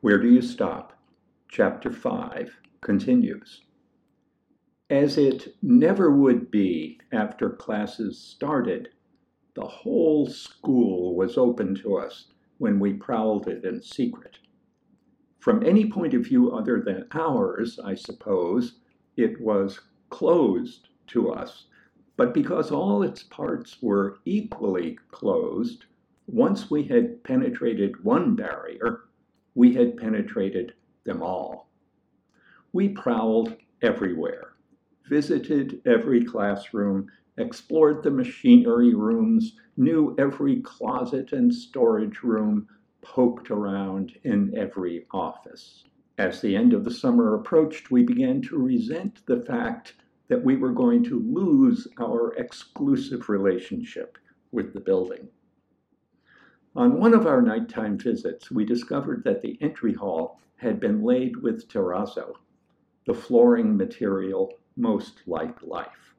Where do you stop? Chapter 5 continues. As it never would be after classes started, the whole school was open to us when we prowled it in secret. From any point of view other than ours, I suppose, it was closed to us. But because all its parts were equally closed, once we had penetrated one barrier, we had penetrated them all. We prowled everywhere, visited every classroom, explored the machinery rooms, knew every closet and storage room, poked around in every office. As the end of the summer approached, we began to resent the fact that we were going to lose our exclusive relationship with the building. On one of our nighttime visits, we discovered that the entry hall had been laid with terrazzo, the flooring material most like life.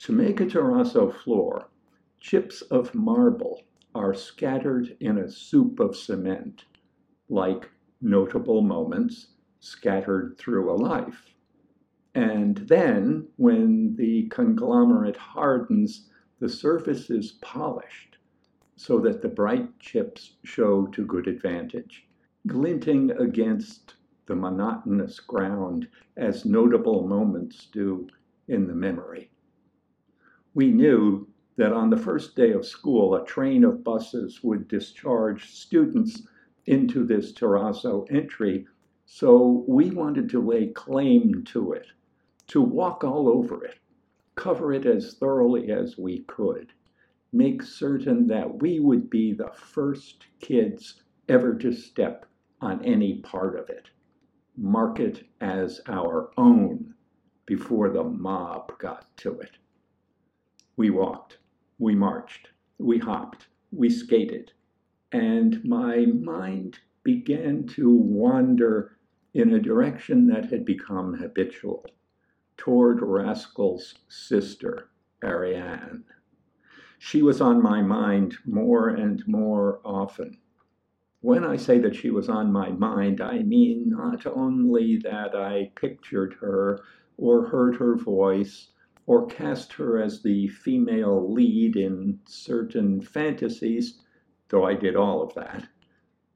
To make a terrazzo floor, chips of marble are scattered in a soup of cement, like notable moments scattered through a life. And then, when the conglomerate hardens, the surface is polished so that the bright chips show to good advantage, glinting against the monotonous ground as notable moments do in the memory. We knew that on the first day of school, a train of buses would discharge students into this terrazzo entry, so we wanted to lay claim to it, to walk all over it, cover it as thoroughly as we could, make certain that we would be the first kids ever to step on any part of it, mark it as our own before the mob got to it. We walked we marched, we hopped, we skated, and my mind began to wander in a direction that had become habitual toward Rascal's sister, Ariane. She was on my mind more and more often. When I say that she was on my mind, I mean not only that I pictured her or heard her voice or cast her as the female lead in certain fantasies, though I did all of that.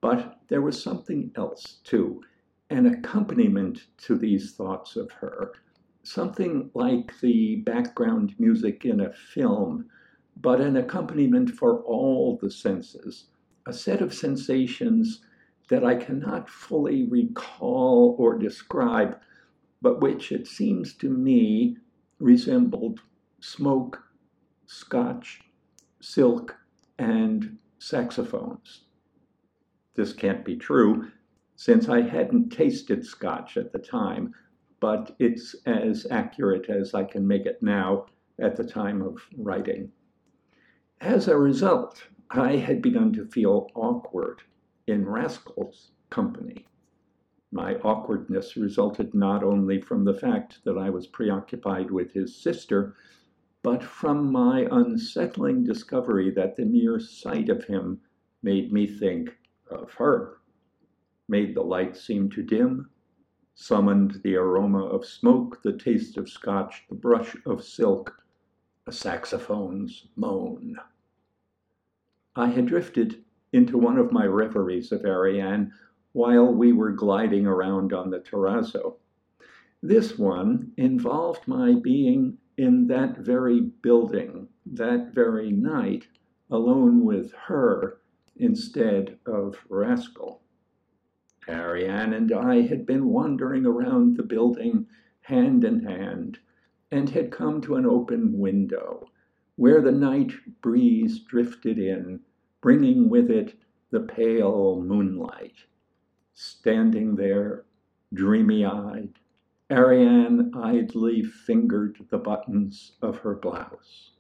But there was something else, too, an accompaniment to these thoughts of her, something like the background music in a film, but an accompaniment for all the senses, a set of sensations that I cannot fully recall or describe, but which it seems to me resembled smoke, scotch, silk, and saxophones. This can't be true since I hadn't tasted scotch at the time, but it's as accurate as I can make it now at the time of writing. As a result, I had begun to feel awkward in Rascal's company. My awkwardness resulted not only from the fact that I was preoccupied with his sister, but from my unsettling discovery that the mere sight of him made me think of her, made the light seem to dim, summoned the aroma of smoke, the taste of scotch, the brush of silk, a saxophone's moan. I had drifted into one of my reveries of Ariane while we were gliding around on the terrazzo. This one involved my being in that very building that very night alone with her instead of Rascal. Ariane and I had been wandering around the building hand in hand and had come to an open window where the night breeze drifted in, bringing with it the pale moonlight standing there, dreamy eyed. Ariane idly fingered the buttons of her blouse.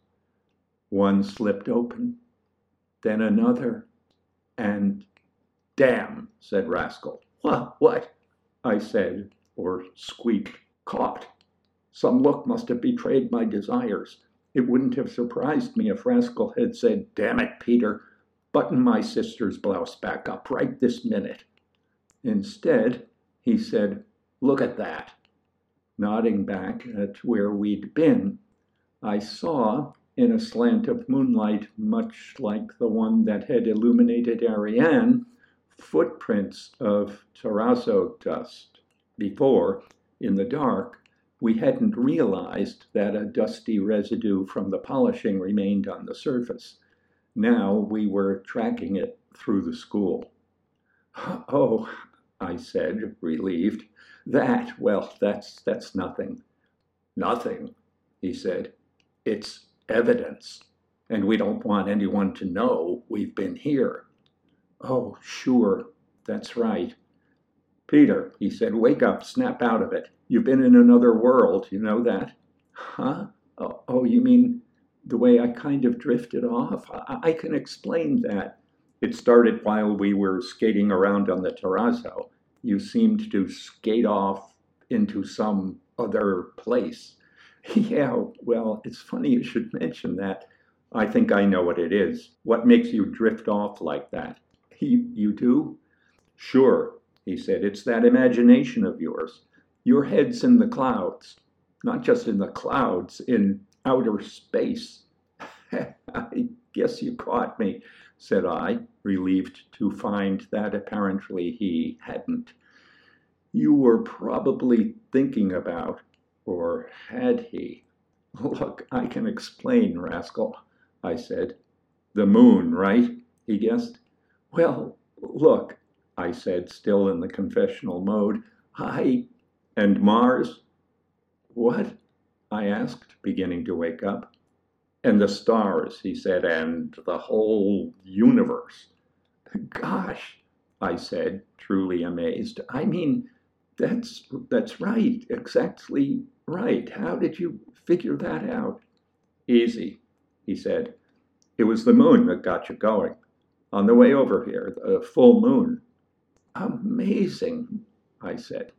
One slipped open, then another, and damn, said Rascal. What? What? I said, or squeaked, caught. Some look must have betrayed my desires. It wouldn't have surprised me if Rascal had said, Damn it, Peter, button my sister's blouse back up right this minute Instead, he said, Look at that. Nodding back at where we'd been, I saw, in a slant of moonlight much like the one that had illuminated Ariane, footprints of terrazzo dust. Before, in the dark, we hadn't realized that a dusty residue from the polishing remained on the surface. Now we were tracking it through the school. Oh, I said, relieved. That, well, that's that's nothing. Nothing, he said. It's evidence, and we don't want anyone to know we've been here. Oh, sure, that's right. Peter, he said, wake up, snap out of it. You've been in another world, you know that? Huh? Oh, oh you mean the way I kind of drifted off? I, I can explain that. It started while we were skating around on the terrazzo. You seemed to skate off into some other place. Yeah, well, it's funny you should mention that. I think I know what it is. What makes you drift off like that? You, you do? Sure, he said. It's that imagination of yours. Your head's in the clouds. Not just in the clouds, in outer space. I guess you caught me, said I, relieved to find that apparently he hadn't. You were probably thinking about, or had he? Look, I can explain, rascal, I said. The moon, right? he guessed. Well, look, I said, still in the confessional mode. I. And Mars? What? I asked, beginning to wake up. And the stars, he said, and the whole universe. Gosh, I said, truly amazed. I mean, that's that's right, exactly right. How did you figure that out? Easy, he said. It was the moon that got you going. On the way over here, the full moon. Amazing, I said.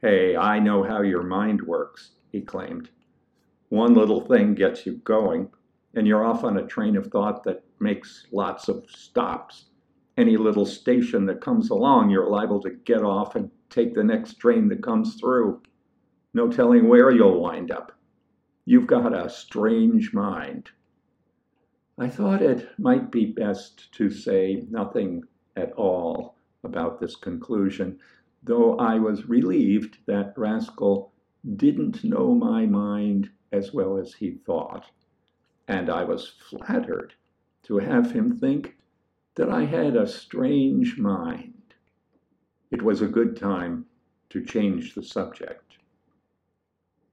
Hey, I know how your mind works, he claimed. One little thing gets you going, and you're off on a train of thought that makes lots of stops. Any little station that comes along, you're liable to get off and take the next train that comes through. No telling where you'll wind up. You've got a strange mind. I thought it might be best to say nothing at all about this conclusion, though I was relieved that Rascal didn't know my mind as well as he thought, and I was flattered to have him think that I had a strange mind. It was a good time to change the subject.